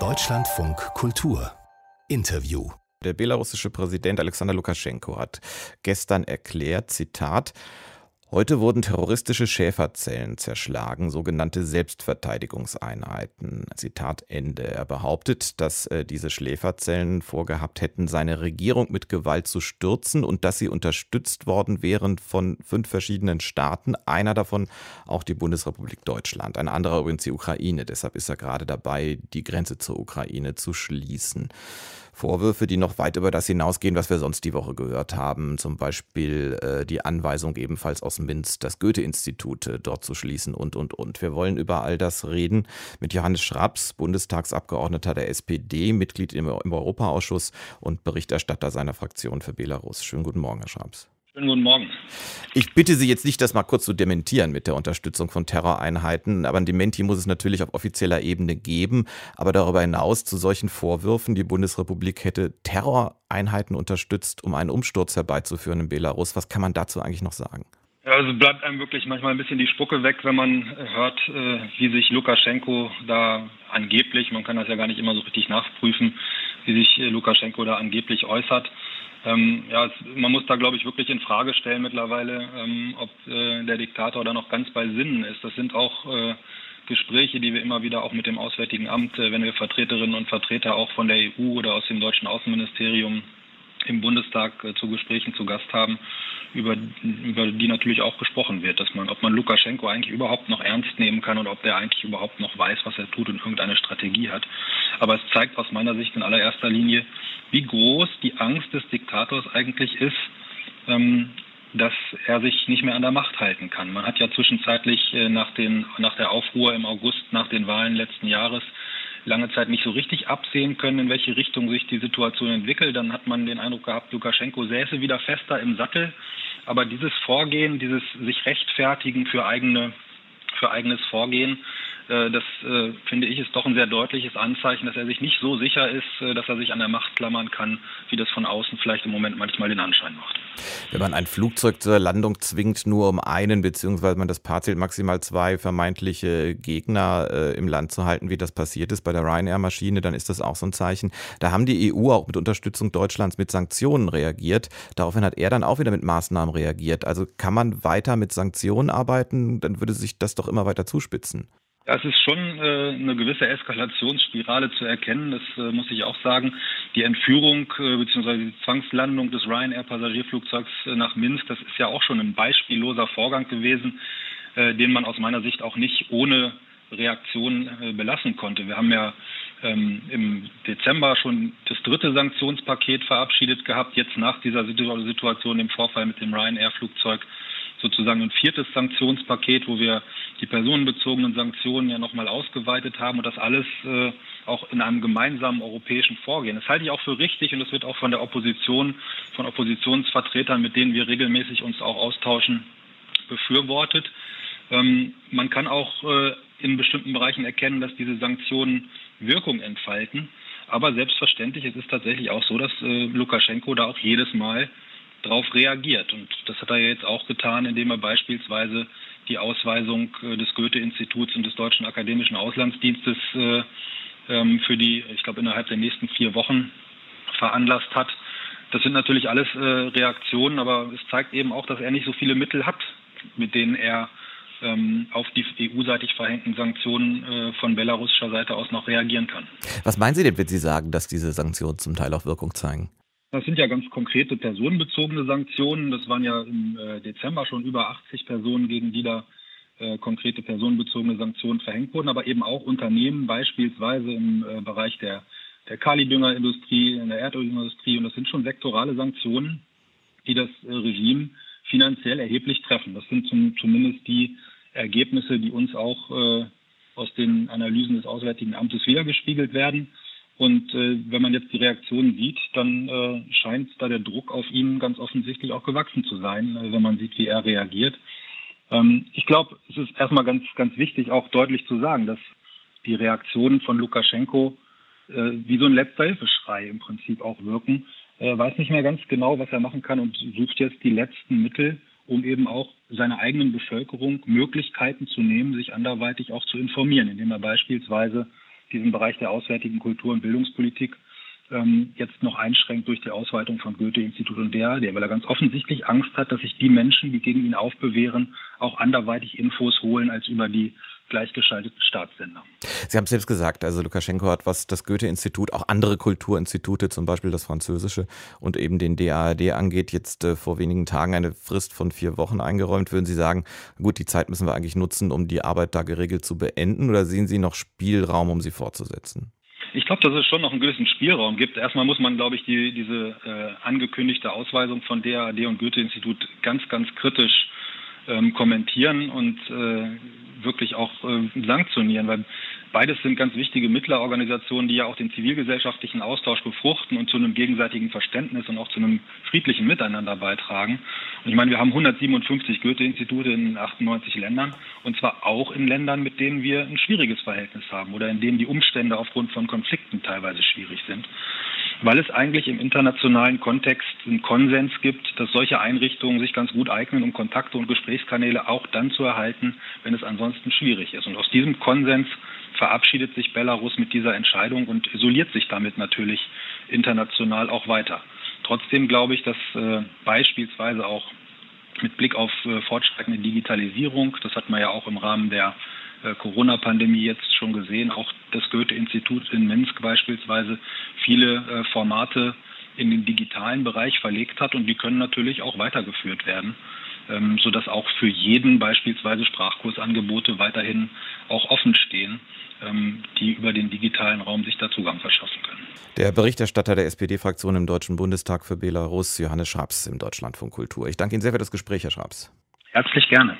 Deutschlandfunk Kultur. Interview. Der belarussische Präsident Alexander Lukaschenko hat gestern erklärt, Zitat, Heute wurden terroristische Schäferzellen zerschlagen, sogenannte Selbstverteidigungseinheiten. Zitat Ende. Er behauptet, dass äh, diese Schläferzellen vorgehabt hätten, seine Regierung mit Gewalt zu stürzen und dass sie unterstützt worden wären von fünf verschiedenen Staaten, einer davon auch die Bundesrepublik Deutschland, ein anderer übrigens die Ukraine. Deshalb ist er gerade dabei, die Grenze zur Ukraine zu schließen. Vorwürfe, die noch weit über das hinausgehen, was wir sonst die Woche gehört haben. Zum Beispiel äh, die Anweisung ebenfalls aus Minsk, das Goethe-Institut äh, dort zu schließen und, und, und. Wir wollen über all das reden mit Johannes Schraps, Bundestagsabgeordneter der SPD, Mitglied im, im Europaausschuss und Berichterstatter seiner Fraktion für Belarus. Schönen guten Morgen, Herr Schraps. Schönen guten Morgen. Ich bitte Sie jetzt nicht, das mal kurz zu dementieren mit der Unterstützung von Terroreinheiten, aber ein Dementi muss es natürlich auf offizieller Ebene geben. Aber darüber hinaus zu solchen Vorwürfen, die Bundesrepublik hätte Terroreinheiten unterstützt, um einen Umsturz herbeizuführen in Belarus. Was kann man dazu eigentlich noch sagen? Ja, also bleibt einem wirklich manchmal ein bisschen die Spucke weg, wenn man hört, äh, wie sich Lukaschenko da angeblich, man kann das ja gar nicht immer so richtig nachprüfen, wie sich äh, Lukaschenko da angeblich äußert. Ähm, ja, es, man muss da, glaube ich, wirklich in Frage stellen mittlerweile, ähm, ob äh, der Diktator da noch ganz bei Sinnen ist. Das sind auch äh, Gespräche, die wir immer wieder auch mit dem Auswärtigen Amt, äh, wenn wir Vertreterinnen und Vertreter auch von der EU oder aus dem deutschen Außenministerium im Bundestag äh, zu Gesprächen zu Gast haben, über, über die natürlich auch gesprochen wird, dass man, ob man Lukaschenko eigentlich überhaupt noch ernst nehmen kann und ob der eigentlich überhaupt noch weiß, was er tut und irgendeine Strategie hat. Aber es zeigt aus meiner Sicht in allererster Linie, wie groß die Angst des Diktators eigentlich ist, ähm, dass er sich nicht mehr an der Macht halten kann. Man hat ja zwischenzeitlich äh, nach, den, nach der Aufruhr im August, nach den Wahlen letzten Jahres, lange Zeit nicht so richtig absehen können, in welche Richtung sich die Situation entwickelt. Dann hat man den Eindruck gehabt, Lukaschenko säße wieder fester im Sattel. Aber dieses Vorgehen, dieses sich rechtfertigen für eigene, für eigenes Vorgehen, das äh, finde ich ist doch ein sehr deutliches Anzeichen, dass er sich nicht so sicher ist, äh, dass er sich an der Macht klammern kann, wie das von außen vielleicht im Moment manchmal den Anschein macht. Wenn man ein Flugzeug zur Landung zwingt, nur um einen, beziehungsweise man das Paar zählt maximal zwei vermeintliche Gegner äh, im Land zu halten, wie das passiert ist bei der Ryanair-Maschine, dann ist das auch so ein Zeichen. Da haben die EU auch mit Unterstützung Deutschlands mit Sanktionen reagiert. Daraufhin hat er dann auch wieder mit Maßnahmen reagiert. Also kann man weiter mit Sanktionen arbeiten, dann würde sich das doch immer weiter zuspitzen. Ja, es ist schon äh, eine gewisse Eskalationsspirale zu erkennen, das äh, muss ich auch sagen. Die Entführung äh, bzw. die Zwangslandung des Ryanair-Passagierflugzeugs äh, nach Minsk, das ist ja auch schon ein beispielloser Vorgang gewesen, äh, den man aus meiner Sicht auch nicht ohne Reaktion äh, belassen konnte. Wir haben ja ähm, im Dezember schon das dritte Sanktionspaket verabschiedet gehabt, jetzt nach dieser Situation, dem Vorfall mit dem Ryanair-Flugzeug sozusagen ein viertes Sanktionspaket, wo wir die personenbezogenen Sanktionen ja nochmal ausgeweitet haben und das alles äh, auch in einem gemeinsamen europäischen Vorgehen. Das halte ich auch für richtig und das wird auch von der Opposition, von Oppositionsvertretern, mit denen wir regelmäßig uns auch austauschen, befürwortet. Ähm, man kann auch äh, in bestimmten Bereichen erkennen, dass diese Sanktionen Wirkung entfalten. Aber selbstverständlich, es ist tatsächlich auch so, dass äh, Lukaschenko da auch jedes Mal darauf reagiert. Und das hat er jetzt auch getan, indem er beispielsweise die Ausweisung äh, des Goethe-Instituts und des Deutschen Akademischen Auslandsdienstes äh, ähm, für die, ich glaube, innerhalb der nächsten vier Wochen veranlasst hat. Das sind natürlich alles äh, Reaktionen, aber es zeigt eben auch, dass er nicht so viele Mittel hat, mit denen er ähm, auf die EU-seitig verhängten Sanktionen von belarussischer Seite aus noch reagieren kann. Was meinen Sie denn, wenn Sie sagen, dass diese Sanktionen zum Teil auch Wirkung zeigen? Das sind ja ganz konkrete personenbezogene Sanktionen. Das waren ja im äh, Dezember schon über 80 Personen, gegen die da äh, konkrete personenbezogene Sanktionen verhängt wurden, aber eben auch Unternehmen, beispielsweise im äh, Bereich der, der Kalidüngerindustrie, in der Erdölindustrie. Und das sind schon sektorale Sanktionen, die das Regime finanziell erheblich treffen. Das sind zum, zumindest die Ergebnisse, die uns auch äh, aus den Analysen des Auswärtigen Amtes wiedergespiegelt werden. Und äh, wenn man jetzt die Reaktion sieht, dann äh, scheint da der Druck auf ihn ganz offensichtlich auch gewachsen zu sein, äh, wenn man sieht, wie er reagiert. Ähm, ich glaube, es ist erstmal ganz, ganz wichtig, auch deutlich zu sagen, dass die Reaktionen von Lukaschenko äh, wie so ein letzter Hilfeschrei im Prinzip auch wirken. Er weiß nicht mehr ganz genau, was er machen kann und sucht jetzt die letzten Mittel, um eben auch seiner eigenen Bevölkerung Möglichkeiten zu nehmen, sich anderweitig auch zu informieren, indem er beispielsweise diesen Bereich der auswärtigen Kultur- und Bildungspolitik ähm, jetzt noch einschränkt durch die Ausweitung von Goethe-Institut und DAAD, weil er ganz offensichtlich Angst hat, dass sich die Menschen, die gegen ihn aufbewähren, auch anderweitig Infos holen als über die gleichgeschalteten Staatssender. Sie haben es selbst gesagt, also Lukaschenko hat, was das Goethe-Institut, auch andere Kulturinstitute, zum Beispiel das französische und eben den DAAD angeht, jetzt äh, vor wenigen Tagen eine Frist von vier Wochen eingeräumt. Würden Sie sagen, gut, die Zeit müssen wir eigentlich nutzen, um die Arbeit da geregelt zu beenden oder sehen Sie noch Spielraum, um sie fortzusetzen? Ich glaube, dass es schon noch einen gewissen Spielraum gibt. Erstmal muss man, glaube ich, die, diese äh, angekündigte Ausweisung von DAAD und Goethe-Institut ganz, ganz kritisch ähm, kommentieren und äh, wirklich auch äh, sanktionieren, weil beides sind ganz wichtige Mittlerorganisationen, die ja auch den zivilgesellschaftlichen Austausch befruchten und zu einem gegenseitigen Verständnis und auch zu einem friedlichen Miteinander beitragen. Und ich meine, wir haben 157 Goethe-Institute in 98 Ländern und zwar auch in Ländern, mit denen wir ein schwieriges Verhältnis haben oder in denen die Umstände aufgrund von Konflikten teilweise schwierig sind weil es eigentlich im internationalen Kontext einen Konsens gibt, dass solche Einrichtungen sich ganz gut eignen, um Kontakte und Gesprächskanäle auch dann zu erhalten, wenn es ansonsten schwierig ist. Und aus diesem Konsens verabschiedet sich Belarus mit dieser Entscheidung und isoliert sich damit natürlich international auch weiter. Trotzdem glaube ich, dass äh, beispielsweise auch mit Blick auf äh, fortschreitende Digitalisierung, das hat man ja auch im Rahmen der Corona-Pandemie jetzt schon gesehen, auch das Goethe-Institut in Minsk beispielsweise viele äh, Formate in den digitalen Bereich verlegt hat und die können natürlich auch weitergeführt werden, ähm, sodass auch für jeden beispielsweise Sprachkursangebote weiterhin auch offen stehen, ähm, die über den digitalen Raum sich da Zugang verschaffen können. Der Berichterstatter der SPD-Fraktion im Deutschen Bundestag für Belarus, Johannes Schraps im Deutschlandfunk Kultur. Ich danke Ihnen sehr für das Gespräch, Herr Schraps. Herzlich gerne.